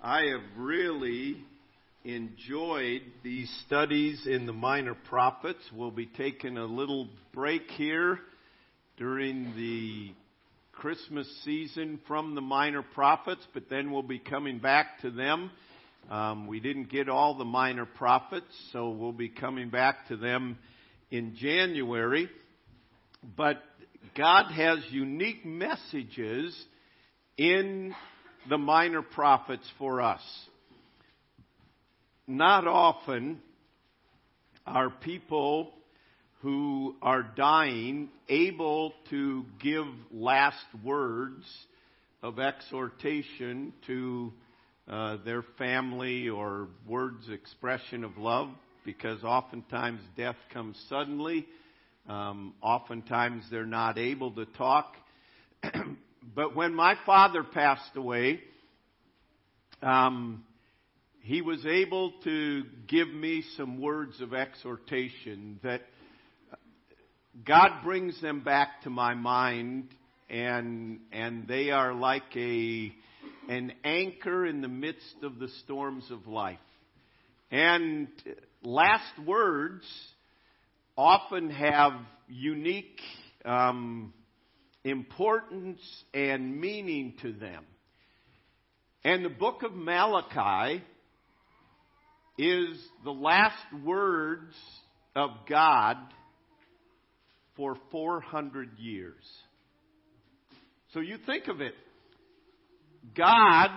I have really enjoyed these studies in the minor prophets. We'll be taking a little break here during the Christmas season from the minor prophets, but then we'll be coming back to them. Um, we didn't get all the minor prophets, so we'll be coming back to them in January. But God has unique messages in the minor prophets for us. Not often are people who are dying able to give last words of exhortation to uh, their family or words expression of love because oftentimes death comes suddenly. Um, oftentimes they're not able to talk. But when my father passed away, um, he was able to give me some words of exhortation that God brings them back to my mind and and they are like a an anchor in the midst of the storms of life. And last words often have unique um, importance and meaning to them. And the book of Malachi is the last words of God for 400 years. So you think of it. God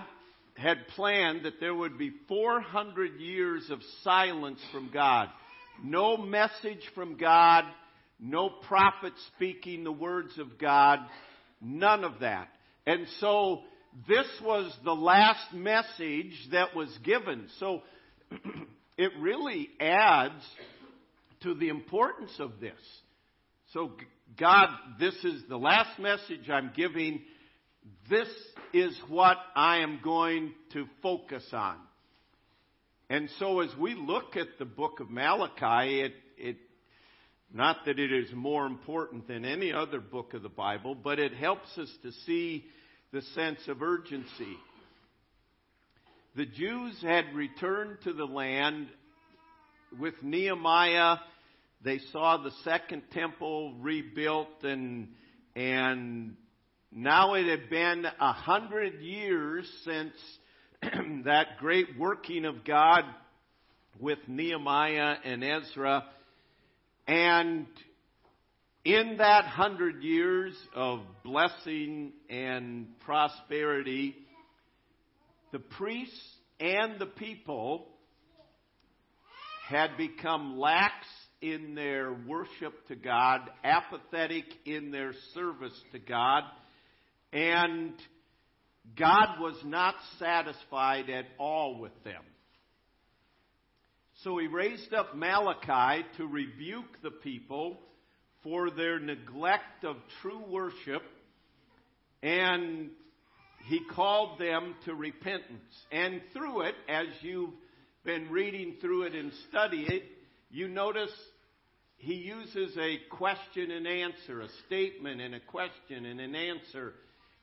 had planned that there would be 400 years of silence from God. No message from God, no prophet speaking the words of God, none of that. And so this was the last message that was given. So it really adds to the importance of this. So God, this is the last message I'm giving. This is what I am going to focus on. And so as we look at the book of Malachi, it, it not that it is more important than any other book of the Bible, but it helps us to see the sense of urgency. The Jews had returned to the land with Nehemiah. They saw the second temple rebuilt and, and now it had been a hundred years since that great working of God with Nehemiah and Ezra and in that hundred years of blessing and prosperity, the priests and the people had become lax in their worship to God, apathetic in their service to God, and God was not satisfied at all with them. So he raised up Malachi to rebuke the people for their neglect of true worship, and he called them to repentance. And through it, as you've been reading through it and study it, you notice he uses a question and answer, a statement and a question and an answer,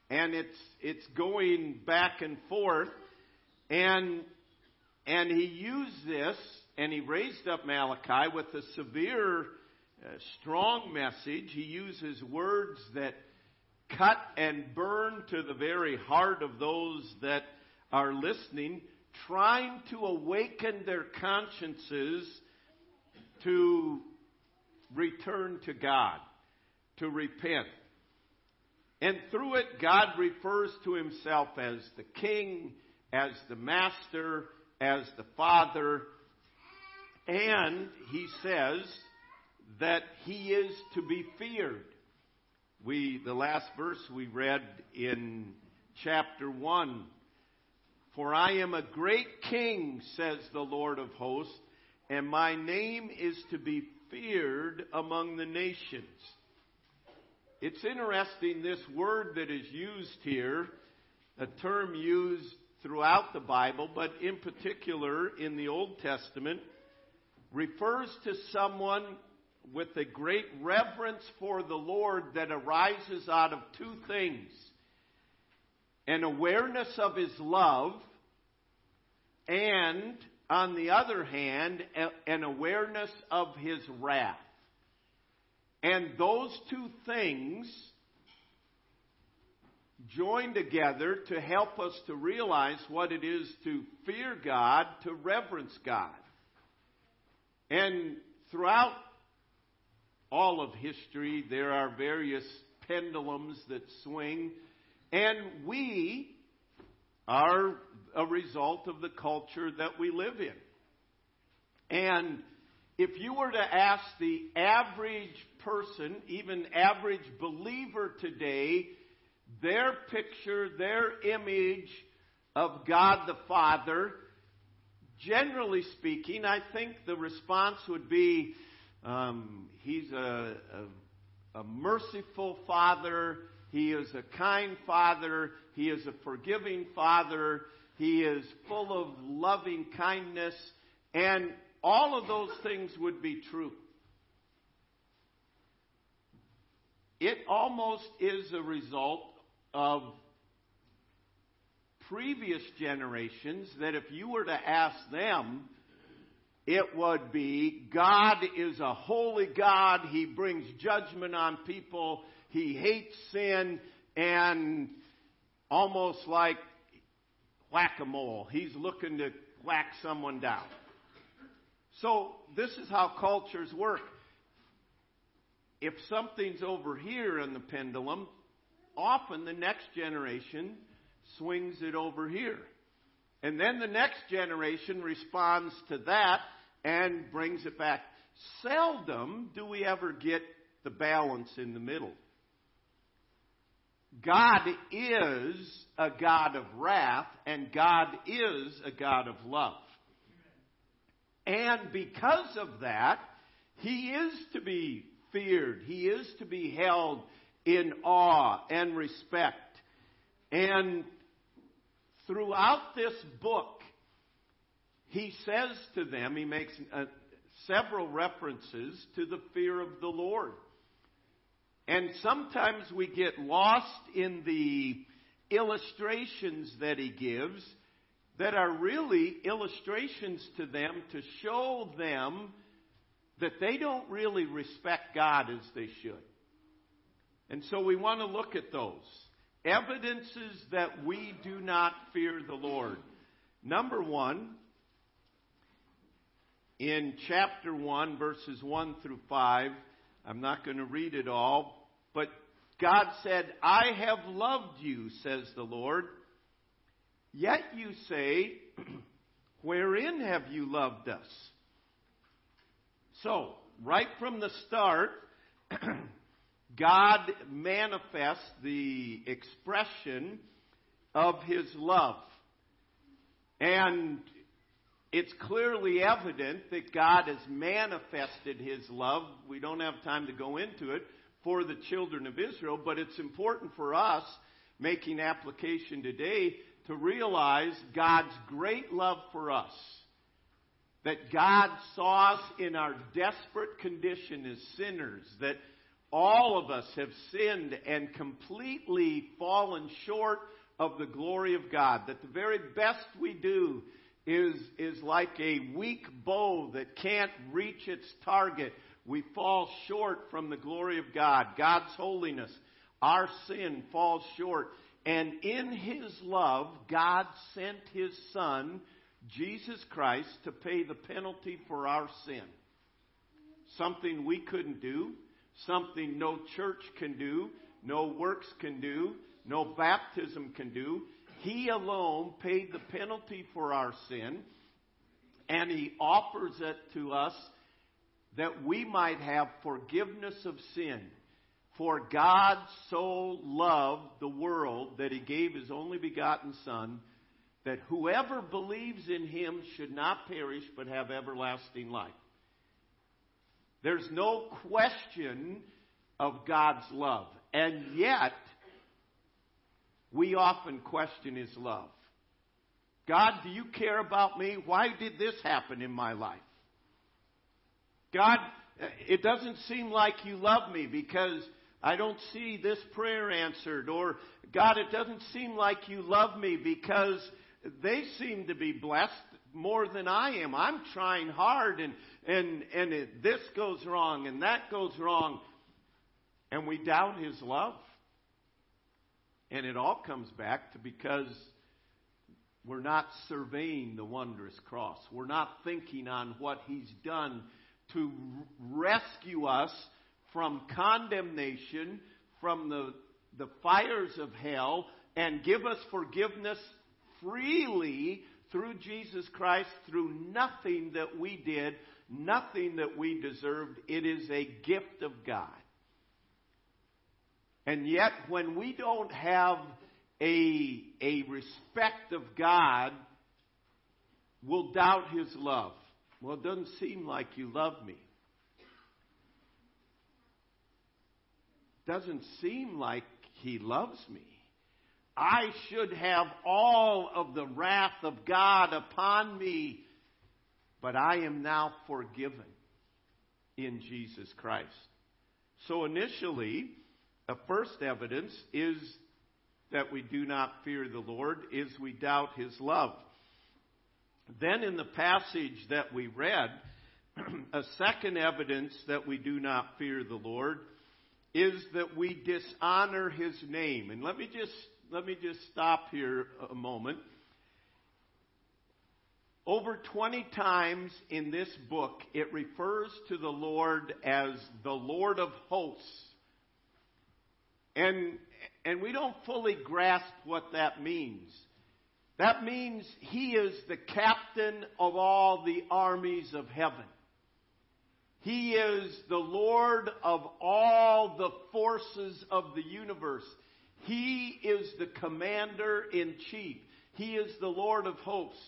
and it's it's going back and forth, and and he used this and he raised up Malachi with a severe, uh, strong message. He uses words that cut and burn to the very heart of those that are listening, trying to awaken their consciences to return to God, to repent. And through it, God refers to himself as the king, as the master, as the father, and he says that he is to be feared. We, the last verse we read in chapter 1 For I am a great king, says the Lord of hosts, and my name is to be feared among the nations. It's interesting, this word that is used here, a term used throughout the Bible, but in particular in the Old Testament, refers to someone with a great reverence for the Lord that arises out of two things an awareness of His love and on the other hand, an awareness of his wrath. And those two things join together to help us to realize what it is to fear God, to reverence God. And throughout all of history, there are various pendulums that swing, and we are a result of the culture that we live in. And if you were to ask the average person, even average believer today, their picture, their image of God the Father, generally speaking, I think the response would be um, He's a, a, a merciful Father. He is a kind Father. He is a forgiving Father. He is full of loving kindness. And all of those things would be true. It almost is a result of previous generations that if you were to ask them, it would be God is a holy God. He brings judgment on people. He hates sin and almost like whack a mole. He's looking to whack someone down. So this is how cultures work. If something's over here in the pendulum, often the next generation swings it over here. And then the next generation responds to that and brings it back. Seldom do we ever get the balance in the middle. God is a God of wrath, and God is a God of love. And because of that, He is to be feared. He is to be held in awe and respect. And throughout this book, he says to them, he makes uh, several references to the fear of the Lord. And sometimes we get lost in the illustrations that he gives that are really illustrations to them to show them that they don't really respect God as they should. And so we want to look at those. Evidences that we do not fear the Lord. Number one, in chapter 1, verses 1 through 5, I'm not going to read it all, but God said, I have loved you, says the Lord. Yet you say, Wherein have you loved us? So, right from the start, God manifests the expression of His love. And it's clearly evident that God has manifested His love. We don't have time to go into it for the children of Israel, but it's important for us making application today to realize God's great love for us. That God saw us in our desperate condition as sinners, that all of us have sinned and completely fallen short of the glory of God. That the very best we do is, is like a weak bow that can't reach its target. We fall short from the glory of God, God's holiness. Our sin falls short. And in His love, God sent His Son, Jesus Christ, to pay the penalty for our sin. Something we couldn't do something no church can do, no works can do, no baptism can do. He alone paid the penalty for our sin, and He offers it to us that we might have forgiveness of sin. For God so loved the world that He gave His only begotten Son, that whoever believes in Him should not perish but have everlasting life. There's no question of God's love. And yet, we often question His love. God, do you care about me? Why did this happen in my life? God, it doesn't seem like you love me because I don't see this prayer answered. Or, God, it doesn't seem like you love me because they seem to be blessed. More than I am. I'm trying hard and, and, and it, this goes wrong and that goes wrong. And we doubt His love. And it all comes back to because we're not surveying the wondrous cross. We're not thinking on what He's done to rescue us from condemnation, from the, the fires of hell, and give us forgiveness freely through Jesus Christ, through nothing that we did, nothing that we deserved. It is a gift of God. And yet, when we don't have a, a respect of God, we'll doubt His love. Well, it doesn't seem like you love me. Doesn't seem like He loves me. I should have all of the wrath of God upon me, but I am now forgiven in Jesus Christ. So initially, the first evidence is that we do not fear the Lord is we doubt his love. Then in the passage that we read, a second evidence that we do not fear the Lord is that we dishonor his name. And let me just let me just stop here a moment. Over 20 times in this book, it refers to the Lord as the Lord of hosts. And, and we don't fully grasp what that means. That means He is the captain of all the armies of heaven. He is the Lord of all the forces of the universe. He is the commander in chief. He is the Lord of hosts.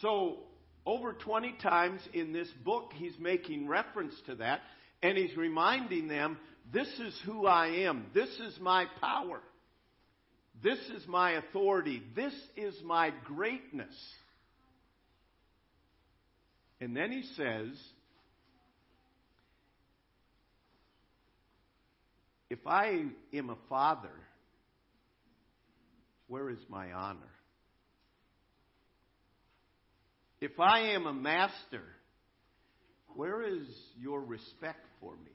So, over 20 times in this book, he's making reference to that, and he's reminding them this is who I am, this is my power, this is my authority, this is my greatness. And then he says, if I am a father, where is my honor? If I am a master, where is your respect for me?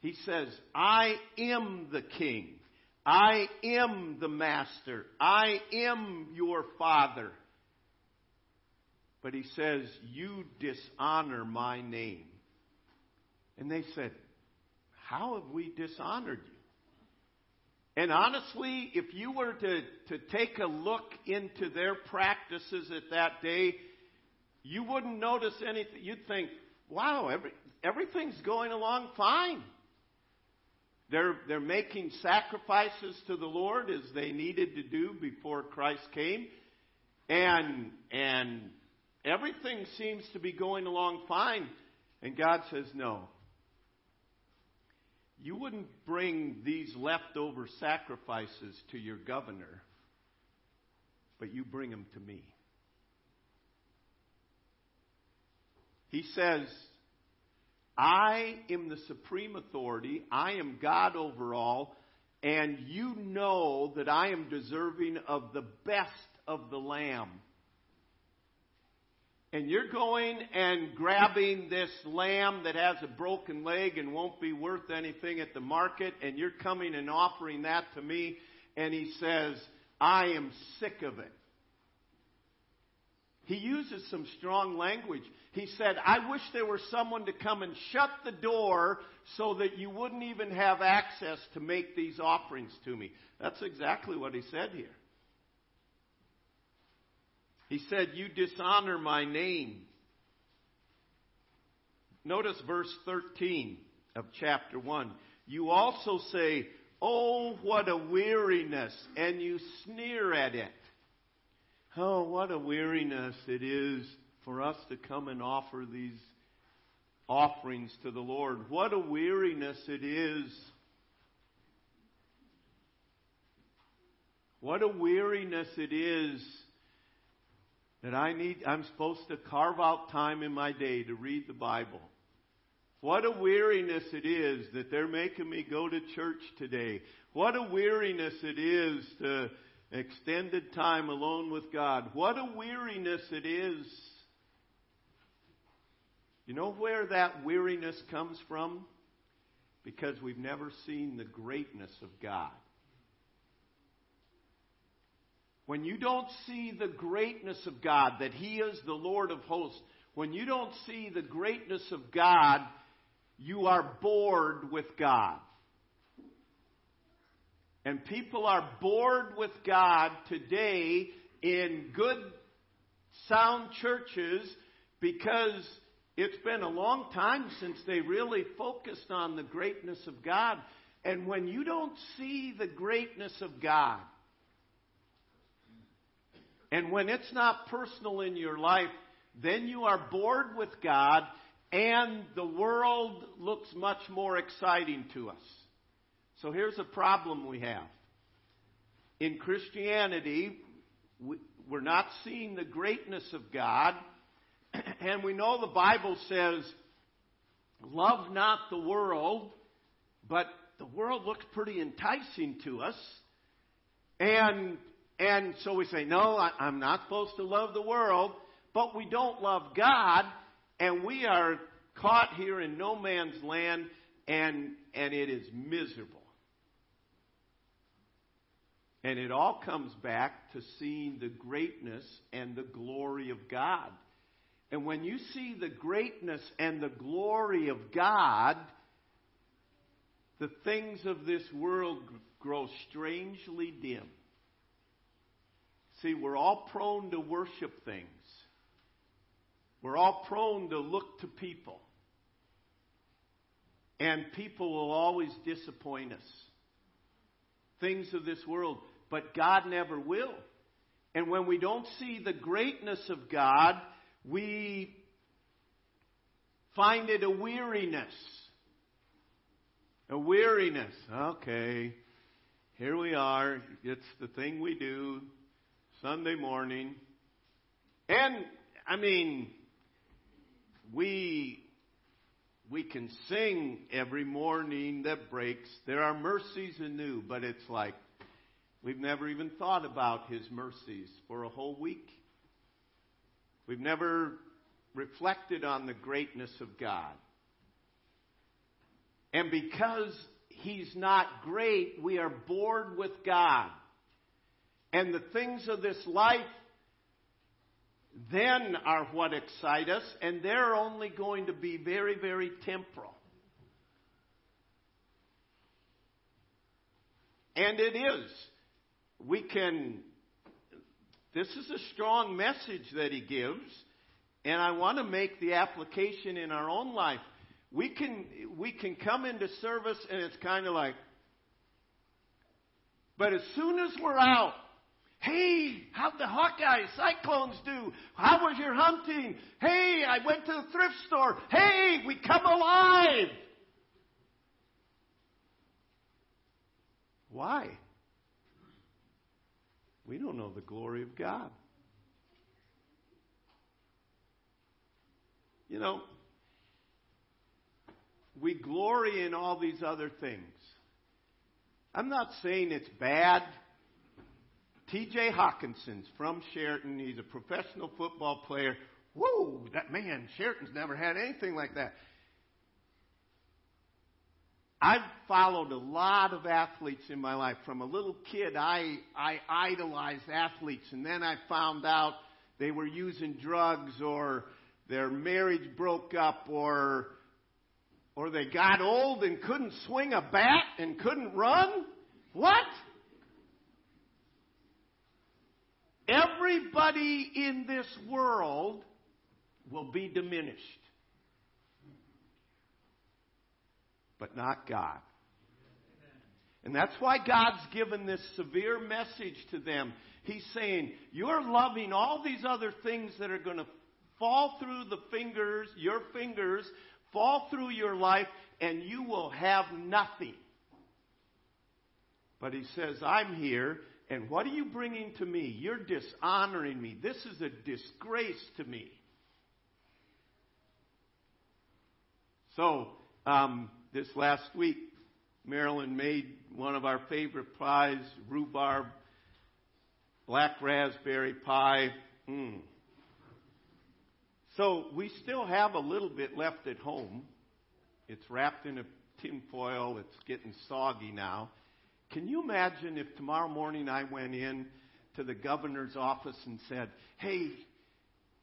He says, I am the king. I am the master. I am your father. But he says, You dishonor my name. And they said, How have we dishonored you? And honestly, if you were to, to take a look into their practices at that day, you wouldn't notice anything. You'd think, wow, every, everything's going along fine. They're, they're making sacrifices to the Lord as they needed to do before Christ came. And, and everything seems to be going along fine. And God says, no, you wouldn't bring these leftover sacrifices to your governor, but you bring them to me. He says, I am the supreme authority. I am God over all. And you know that I am deserving of the best of the lamb and you're going and grabbing this lamb that has a broken leg and won't be worth anything at the market, and you're coming and offering that to me, and he says, I am sick of it. He uses some strong language. He said, I wish there were someone to come and shut the door so that you wouldn't even have access to make these offerings to me. That's exactly what he said here. He said, You dishonor my name. Notice verse 13 of chapter 1. You also say, Oh, what a weariness, and you sneer at it. Oh, what a weariness it is for us to come and offer these offerings to the Lord. What a weariness it is. What a weariness it is that I need, I'm supposed to carve out time in my day to read the Bible. What a weariness it is that they're making me go to church today. What a weariness it is to, Extended time alone with God. What a weariness it is. You know where that weariness comes from? Because we've never seen the greatness of God. When you don't see the greatness of God, that He is the Lord of hosts, when you don't see the greatness of God, you are bored with God. And people are bored with God today in good, sound churches because it's been a long time since they really focused on the greatness of God. And when you don't see the greatness of God, and when it's not personal in your life, then you are bored with God and the world looks much more exciting to us. So here's a problem we have. In Christianity, we're not seeing the greatness of God, and we know the Bible says, love not the world, but the world looks pretty enticing to us. And, and so we say, no, I, I'm not supposed to love the world, but we don't love God, and we are caught here in no man's land, and, and it is miserable. And it all comes back to seeing the greatness and the glory of God. And when you see the greatness and the glory of God, the things of this world grow strangely dim. See, we're all prone to worship things. We're all prone to look to people. And people will always disappoint us things of this world, but God never will. And when we don't see the greatness of God, we find it a weariness. A weariness. Okay, here we are. It's the thing we do Sunday morning. And, I mean, we we can sing every morning that breaks. There are mercies anew, but it's like we've never even thought about His mercies for a whole week. We've never reflected on the greatness of God. And because He's not great, we are bored with God. And the things of this life then are what excite us, and they're only going to be very, very temporal. And it is. We can, this is a strong message that he gives, and I want to make the application in our own life. We can, we can come into service and it's kind of like, but as soon as we're out, Hey, how'd the Hawkeye Cyclones do? How was your hunting? Hey, I went to the thrift store. Hey, we come alive. Why? We don't know the glory of God. You know, we glory in all these other things. I'm not saying it's bad TJ Hockenson's from Chariton. He's a professional football player. Whoa, that man, Chariton's never had anything like that. I've followed a lot of athletes in my life. From a little kid, I, I idolized athletes, and then I found out they were using drugs or their marriage broke up or or they got old and couldn't swing a bat and couldn't run. What? Everybody in this world will be diminished, but not God. And that's why God's given this severe message to them. He's saying, You're loving all these other things that are going to fall through the fingers, your fingers, fall through your life, and you will have nothing. But He says, I'm here and what are you bringing to me? You're dishonoring me. This is a disgrace to me. So, um, this last week, Marilyn made one of our favorite pies, rhubarb black raspberry pie. Mm. So we still have a little bit left at home. It's wrapped in a tin foil. It's getting soggy now. Can you imagine if tomorrow morning I went in to the governor's office and said, "Hey,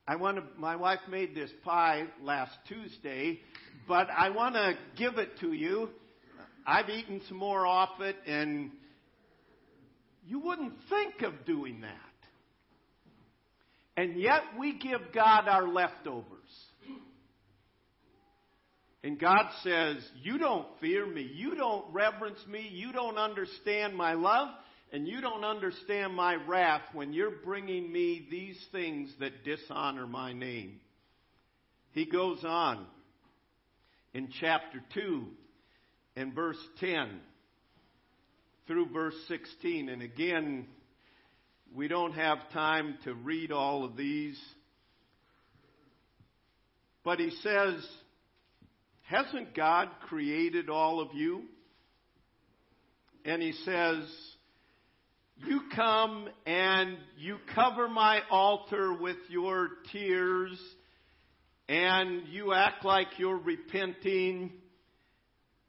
I want to, my wife made this pie last Tuesday, but I want to give it to you. I've eaten some more off it and you wouldn't think of doing that. And yet we give God our leftovers. And God says, You don't fear me. You don't reverence me. You don't understand my love. And you don't understand my wrath when you're bringing me these things that dishonor my name. He goes on in chapter 2 and verse 10 through verse 16. And again, we don't have time to read all of these. But he says, Hasn't God created all of you? And he says, You come and you cover my altar with your tears, and you act like you're repenting.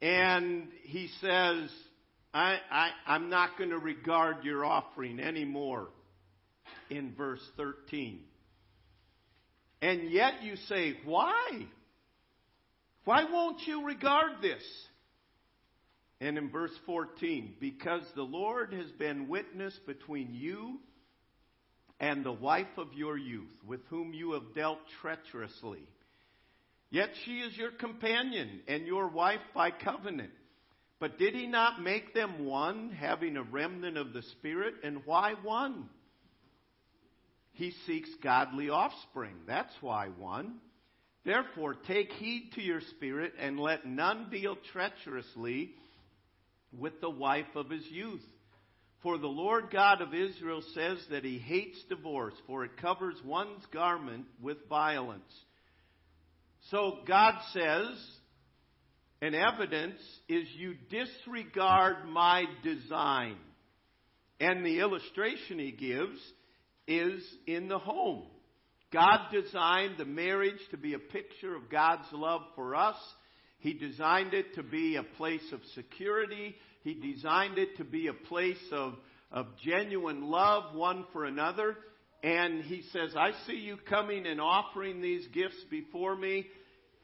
And he says, I, I, I'm not going to regard your offering anymore in verse 13. And yet you say, why? Why won't you regard this? And in verse 14, because the Lord has been witness between you and the wife of your youth, with whom you have dealt treacherously. Yet she is your companion and your wife by covenant. But did he not make them one, having a remnant of the Spirit? And why one? He seeks godly offspring. That's why one. Therefore, take heed to your spirit, and let none deal treacherously with the wife of his youth. For the Lord God of Israel says that he hates divorce, for it covers one's garment with violence. So God says, and evidence is you disregard my design. And the illustration he gives is in the home. God designed the marriage to be a picture of God's love for us. He designed it to be a place of security. He designed it to be a place of, of genuine love one for another. And he says, I see you coming and offering these gifts before me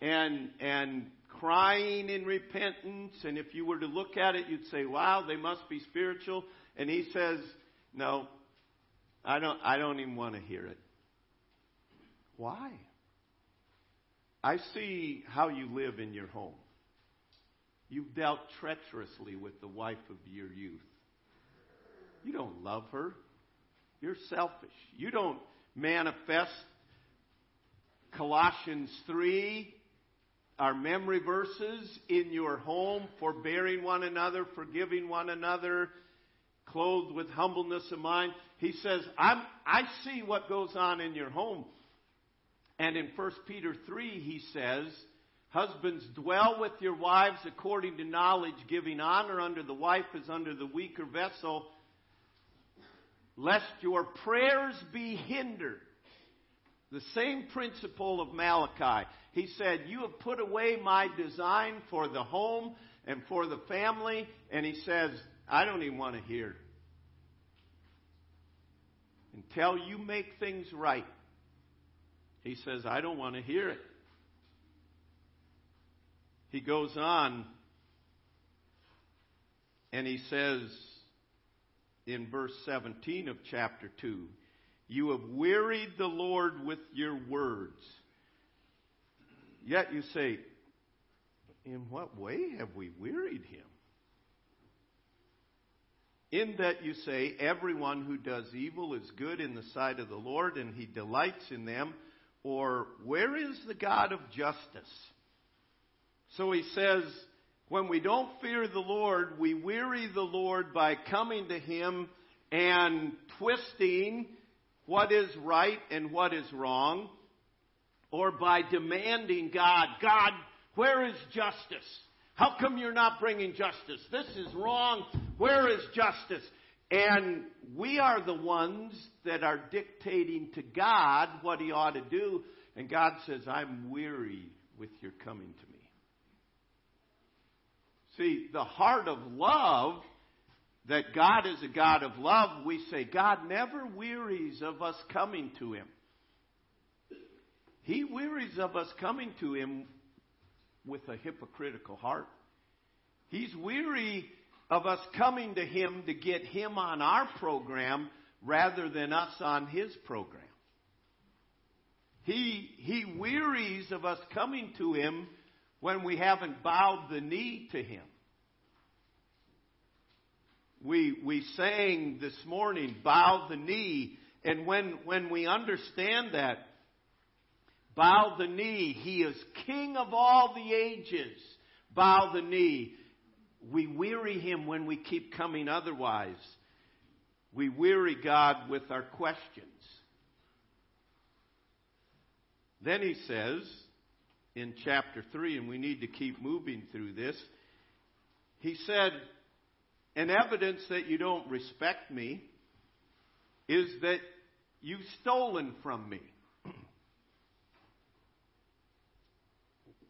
and, and crying in repentance. And if you were to look at it, you'd say, wow, they must be spiritual. And he says, no, I don't, I don't even want to hear it. Why? I see how you live in your home. You've dealt treacherously with the wife of your youth. You don't love her. You're selfish. You don't manifest Colossians 3 our memory verses in your home, forbearing one another, forgiving one another, clothed with humbleness of mind. He says, I'm, I see what goes on in your home. And in 1 Peter 3, he says, Husbands, dwell with your wives according to knowledge, giving honor unto the wife as under the weaker vessel, lest your prayers be hindered. The same principle of Malachi. He said, You have put away my design for the home and for the family. And he says, I don't even want to hear. Until you make things right. He says, I don't want to hear it. He goes on and he says in verse 17 of chapter 2 You have wearied the Lord with your words. Yet you say, In what way have we wearied him? In that you say, Everyone who does evil is good in the sight of the Lord, and he delights in them. Or, Where is the God of justice? So he says, when we don't fear the Lord, we weary the Lord by coming to him and twisting what is right and what is wrong or by demanding God, God, where is justice? How come you're not bringing justice? This is wrong. Where is justice? And we are the ones that are dictating to God what He ought to do. And God says, I'm weary with your coming to me. See, the heart of love, that God is a God of love, we say God never wearies of us coming to Him. He wearies of us coming to Him with a hypocritical heart. He's weary of us coming to Him to get Him on our program rather than us on His program. He, he wearies of us coming to Him when we haven't bowed the knee to Him. We, we sang this morning, bow the knee, and when, when we understand that, bow the knee, He is King of all the ages, bow the knee. We weary Him when we keep coming otherwise. We weary God with our questions. Then he says in chapter 3, and we need to keep moving through this, he said, An evidence that you don't respect me is that you've stolen from me.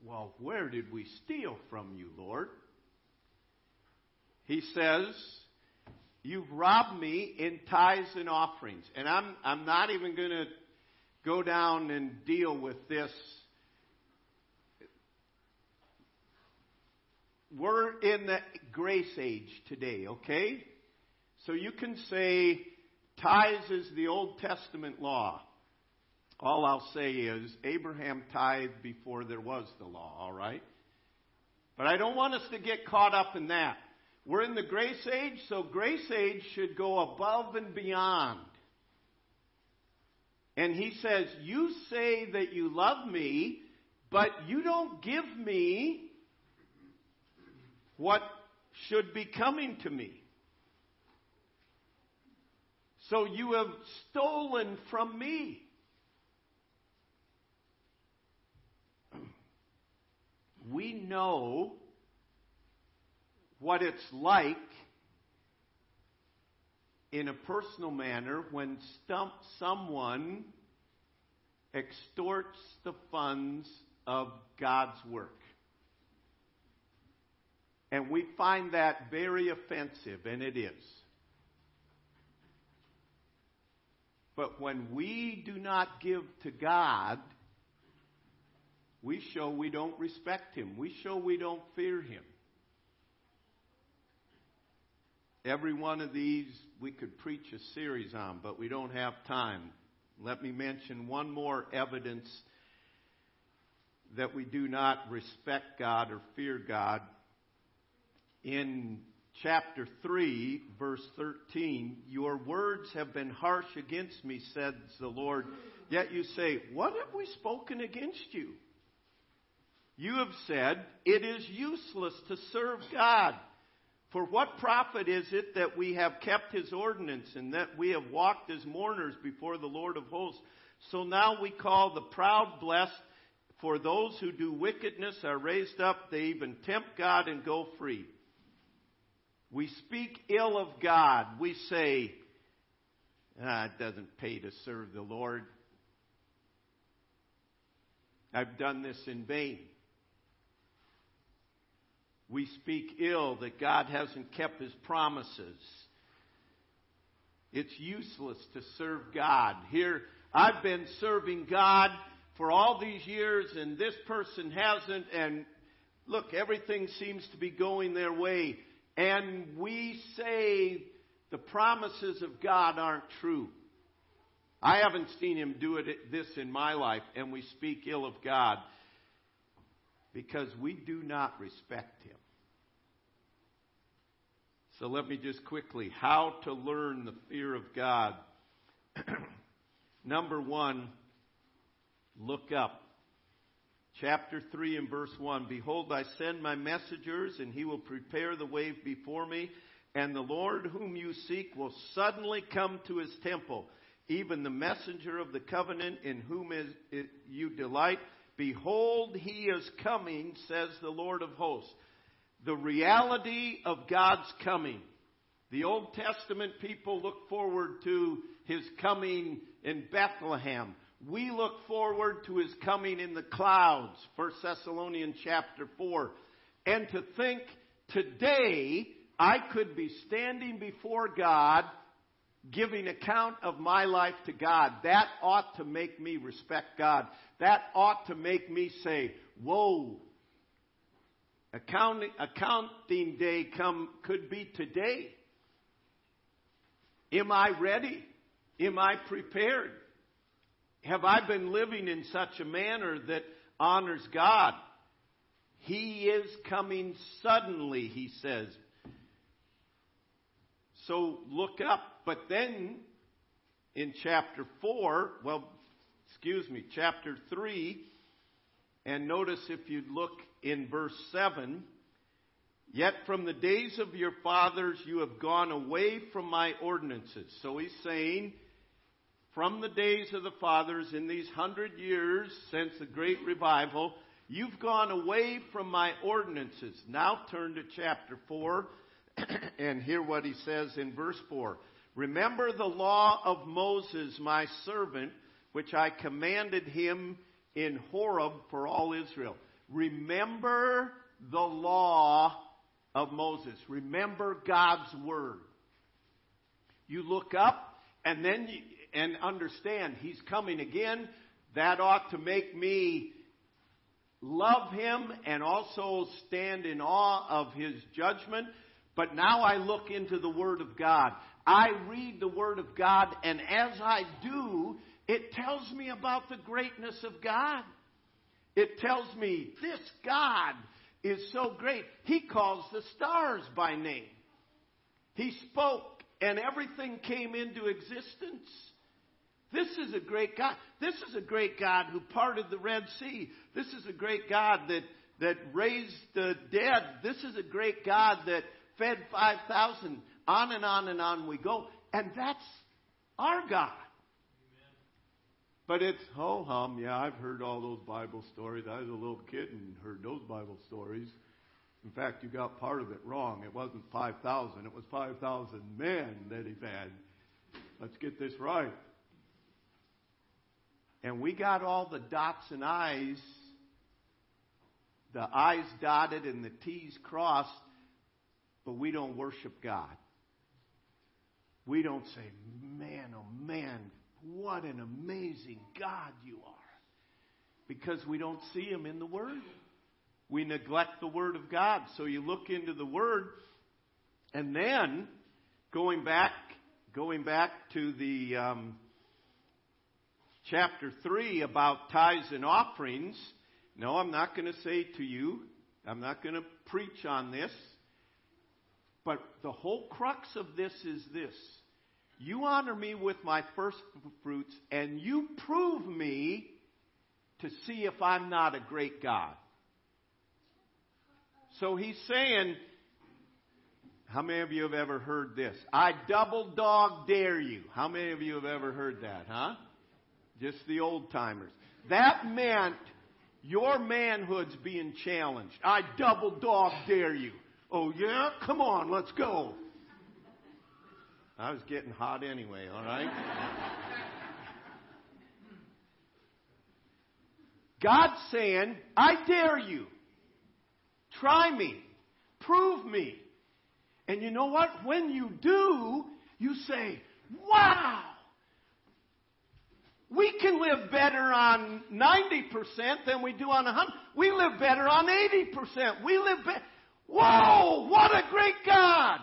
well, where did we steal from you, Lord? He says, You've robbed me in tithes and offerings. And I'm, I'm not even going to go down and deal with this. We're in the grace age today, okay? So you can say tithes is the Old Testament law. All I'll say is Abraham tithed before there was the law, all right? But I don't want us to get caught up in that. We're in the grace age, so grace age should go above and beyond. And he says, You say that you love me, but you don't give me what should be coming to me. So you have stolen from me. We know what it's like in a personal manner when stump, someone extorts the funds of God's work. And we find that very offensive, and it is. But when we do not give to God, we show we don't respect Him. We show we don't fear Him. Every one of these we could preach a series on, but we don't have time. Let me mention one more evidence that we do not respect God or fear God. In chapter 3, verse 13, your words have been harsh against me, says the Lord. Yet you say, What have we spoken against you? You have said, It is useless to serve God. For what profit is it that we have kept his ordinance and that we have walked as mourners before the Lord of hosts? So now we call the proud blessed, for those who do wickedness are raised up, they even tempt God and go free. We speak ill of God. We say, ah, it doesn't pay to serve the Lord. I've done this in vain we speak ill that God hasn't kept his promises. It's useless to serve God. Here, I've been serving God for all these years and this person hasn't and look, everything seems to be going their way. And we say the promises of God aren't true. I haven't seen him do it, this in my life, and we speak ill of God because we do not respect him. So let me just quickly, how to learn the fear of God. Number one, look up. Chapter 3 and verse 1 Behold, I send my messengers, and he will prepare the way before me, and the Lord whom you seek will suddenly come to his temple, even the messenger of the covenant in whom is, you delight. Behold, he is coming, says the Lord of hosts the reality of God's coming. The Old Testament people look forward to his coming in Bethlehem. We look forward to his coming in the clouds, 1 Thessalonians chapter 4. And to think today I could be standing before God giving account of my life to God. That ought to make me respect God. That ought to make me say, whoa, accounting, accounting day come, could be today. Am I ready? Am I prepared? Have I been living in such a manner that honors God? He is coming suddenly, he says. So look up. But then in chapter 4, well, excuse me, chapter 3, and notice if you look in verse 7, Yet from the days of your fathers you have gone away from my ordinances. So he's saying, from the days of the fathers in these hundred years since the great revival, you've gone away from my ordinances. Now turn to chapter 4 and hear what he says in verse 4. Remember the law of Moses, my servant, which I commanded him in Horeb for all Israel. Remember the law of Moses. Remember God's word. You look up and then you, and understand he's coming again. That ought to make me love him and also stand in awe of his judgment. But now I look into the Word of God. I read the Word of God, and as I do, it tells me about the greatness of God. It tells me this God is so great. He calls the stars by name. He spoke and everything came into existence. This is a great God. This is a great God who parted the Red Sea. This is a great God that, that raised the dead. This is a great God that fed 5,000. On and on and on we go. And that's our God. But it's ho hum. Yeah, I've heard all those Bible stories. I was a little kid and heard those Bible stories. In fact, you got part of it wrong. It wasn't 5,000, it was 5,000 men that he fed. Let's get this right. And we got all the dots and I's, the I's dotted and the T's crossed, but we don't worship God. We don't say, man, oh man, what an amazing God you are. Because we don't see Him in the Word. We neglect the Word of God. So you look into the Word, and then going back, going back to the um, chapter three about tithes and offerings. No, I'm not going to say to you. I'm not going to preach on this. But the whole crux of this is this you honor me with my first fruits, and you prove me to see if I'm not a great God. So he's saying, how many of you have ever heard this? I double dog dare you. How many of you have ever heard that, huh? Just the old timers. That meant your manhood's being challenged. I double dog dare you. Oh yeah? Come on, let's go. I was getting hot anyway, all right? God's saying, I dare you. Try me. Prove me. And you know what? When you do, you say, wow. We can live better on 90% than we do on 100. We live better on 80%. We live better. Whoa, what a great God.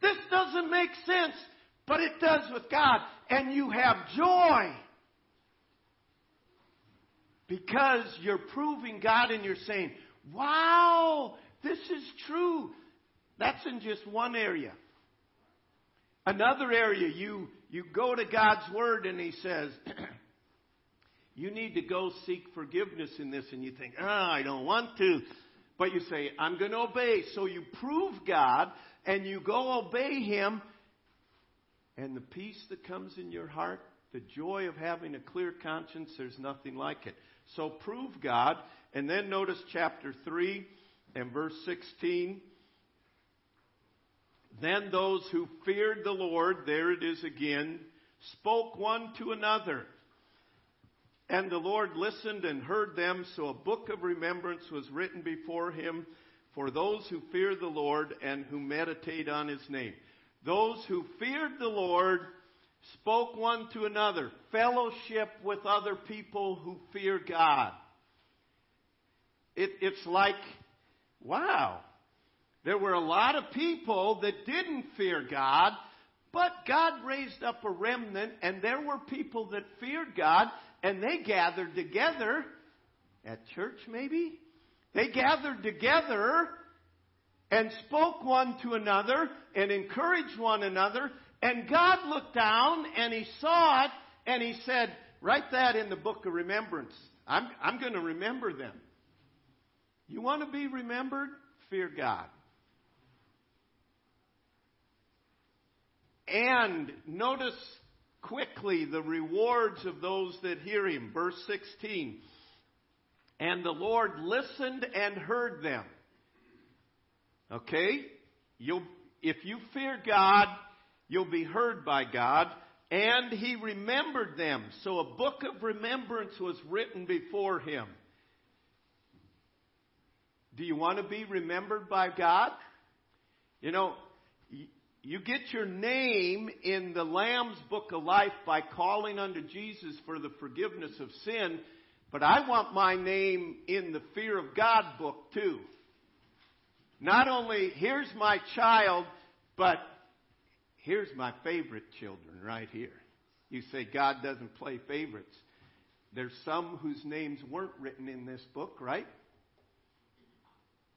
This doesn't make sense. But it does with God. And you have joy. Because you're proving God and you're saying, wow, this is true. That's in just one area. Another area, you, you go to God's Word and He says, you need to go seek forgiveness in this. And you think, oh, I don't want to. But you say, I'm going to obey. So you prove God and you go obey Him and the peace that comes in your heart, the joy of having a clear conscience, there's nothing like it. So prove God. And then notice chapter 3 and verse 16. Then those who feared the Lord, there it is again, spoke one to another. And the Lord listened and heard them, so a book of remembrance was written before him for those who fear the Lord and who meditate on his name. Those who feared the Lord spoke one to another, fellowship with other people who fear God. It, it's like, wow, there were a lot of people that didn't fear God, but God raised up a remnant, and there were people that feared God, and they gathered together at church, maybe? They gathered together and spoke one to another and encouraged one another. And God looked down and He saw it and He said, Write that in the book of remembrance. I'm, I'm going to remember them. You want to be remembered? Fear God. And notice quickly the rewards of those that hear him. Verse 16. And the Lord listened and heard them. Okay? You'll, if you fear God, you'll be heard by God. And he remembered them. So a book of remembrance was written before him. Do you want to be remembered by God? You know, you get your name in the Lamb's Book of Life by calling unto Jesus for the forgiveness of sin, but I want my name in the Fear of God book too. Not only, here's my child, but here's my favorite children right here. You say God doesn't play favorites. There's some whose names weren't written in this book, right?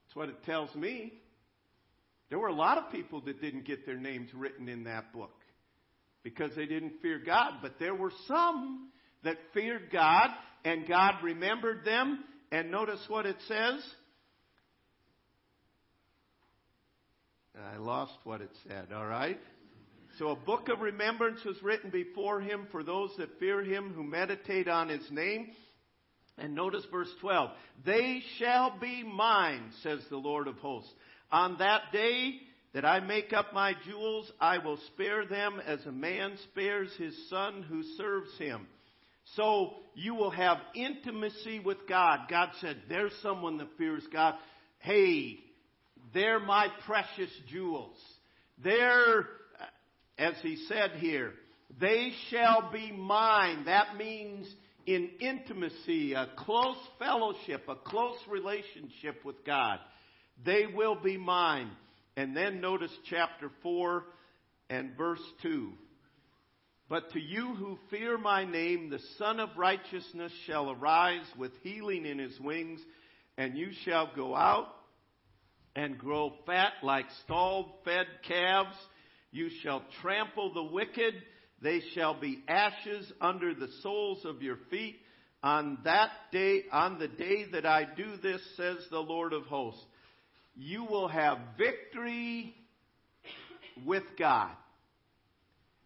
That's what it tells me. There were a lot of people that didn't get their names written in that book because they didn't fear God, but there were some that feared God and God remembered them. And notice what it says. I lost what it said, all right? So a book of remembrance was written before him for those that fear him who meditate on his name. And notice verse 12. They shall be mine, says the Lord of hosts. On that day that I make up my jewels, I will spare them as a man spares his son who serves him. So you will have intimacy with God. God said, there's someone that fears God. Hey, they're my precious jewels. They're, as he said here, they shall be mine. That means in intimacy, a close fellowship, a close relationship with God. They will be mine. And then notice chapter 4 and verse 2. But to you who fear my name, the Sun of Righteousness shall arise with healing in his wings, and you shall go out and grow fat like stalled fed calves. You shall trample the wicked. They shall be ashes under the soles of your feet. On that day, on the day that I do this, says the Lord of hosts, you will have victory with God.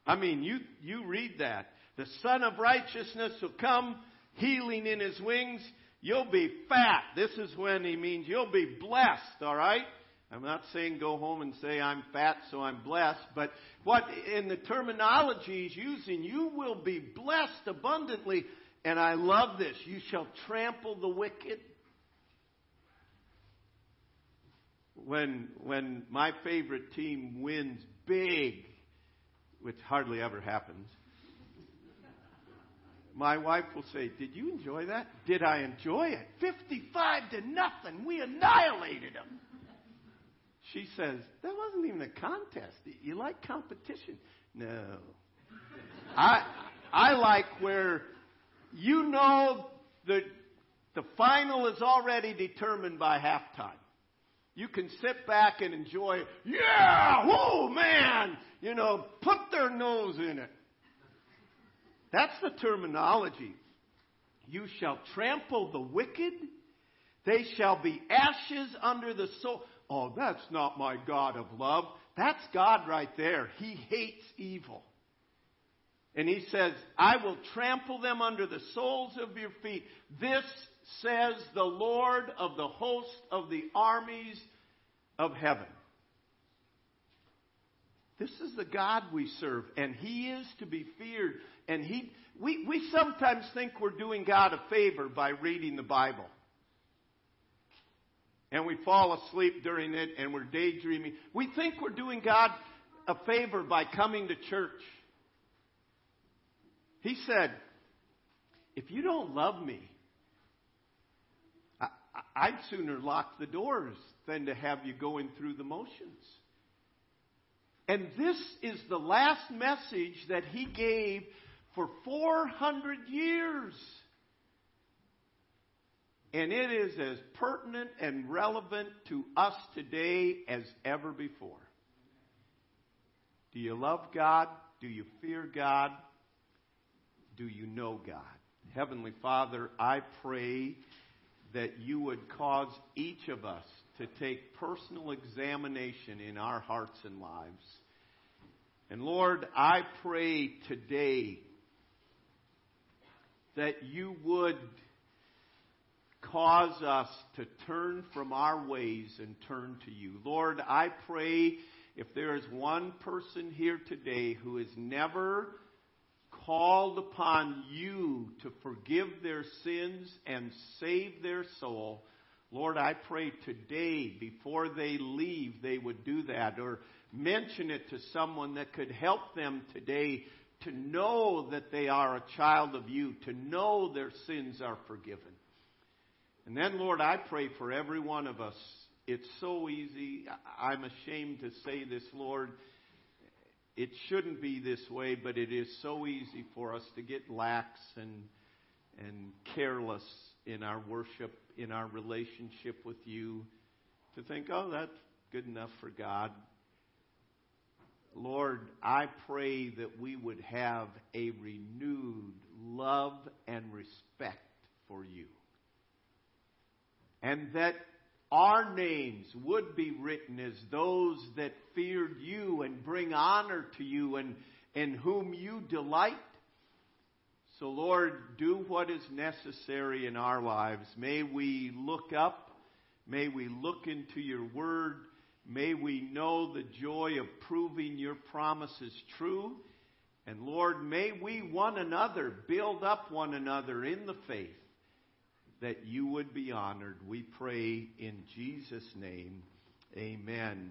I mean, you, you read that. The Sun of Righteousness will come, healing in his wings. You'll be fat. This is when he means you'll be blessed, all right? I'm not saying go home and say I'm fat so I'm blessed, but what in the terminology he's using, you will be blessed abundantly. And I love this. You shall trample the wicked. When, when my favorite team wins big, which hardly ever happens, my wife will say, Did you enjoy that? Did I enjoy it? 55 to nothing. We annihilated them. She says, That wasn't even a contest. You like competition? No. I, I like where you know the, the final is already determined by halftime. You can sit back and enjoy, yeah, oh man, you know, put their nose in it. That's the terminology. You shall trample the wicked. They shall be ashes under the sole. Oh, that's not my God of love. That's God right there. He hates evil. And he says, I will trample them under the soles of your feet. This says the Lord of the host of the armies of heaven. This is the God we serve, and He is to be feared. And He, we, we sometimes think we're doing God a favor by reading the Bible. And we fall asleep during it and we're daydreaming. We think we're doing God a favor by coming to church. He said, If you don't love me, I, I'd sooner lock the doors than to have you going through the motions. And this is the last message that he gave for 400 years. And it is as pertinent and relevant to us today as ever before. Do you love God? Do you fear God? Do you know God? Heavenly Father, I pray that you would cause each of us to take personal examination in our hearts and lives. And Lord, I pray today that you would cause us to turn from our ways and turn to you. Lord, I pray if there is one person here today who has never called upon you to forgive their sins and save their soul, Lord, I pray today, before they leave, they would do that or mention it to someone that could help them today to know that they are a child of you, to know their sins are forgiven. And then, Lord, I pray for every one of us. It's so easy. I'm ashamed to say this, Lord. It shouldn't be this way, but it is so easy for us to get lax and, and careless in our worship, in our relationship with you, to think, oh, that's good enough for God. Lord, I pray that we would have a renewed love and respect for you and that our names would be written as those that feared you and bring honor to you and in whom you delight. So, Lord, do what is necessary in our lives. May we look up. May we look into your word. May we know the joy of proving your promises true. And Lord, may we one another build up one another in the faith that you would be honored. We pray in Jesus' name. Amen.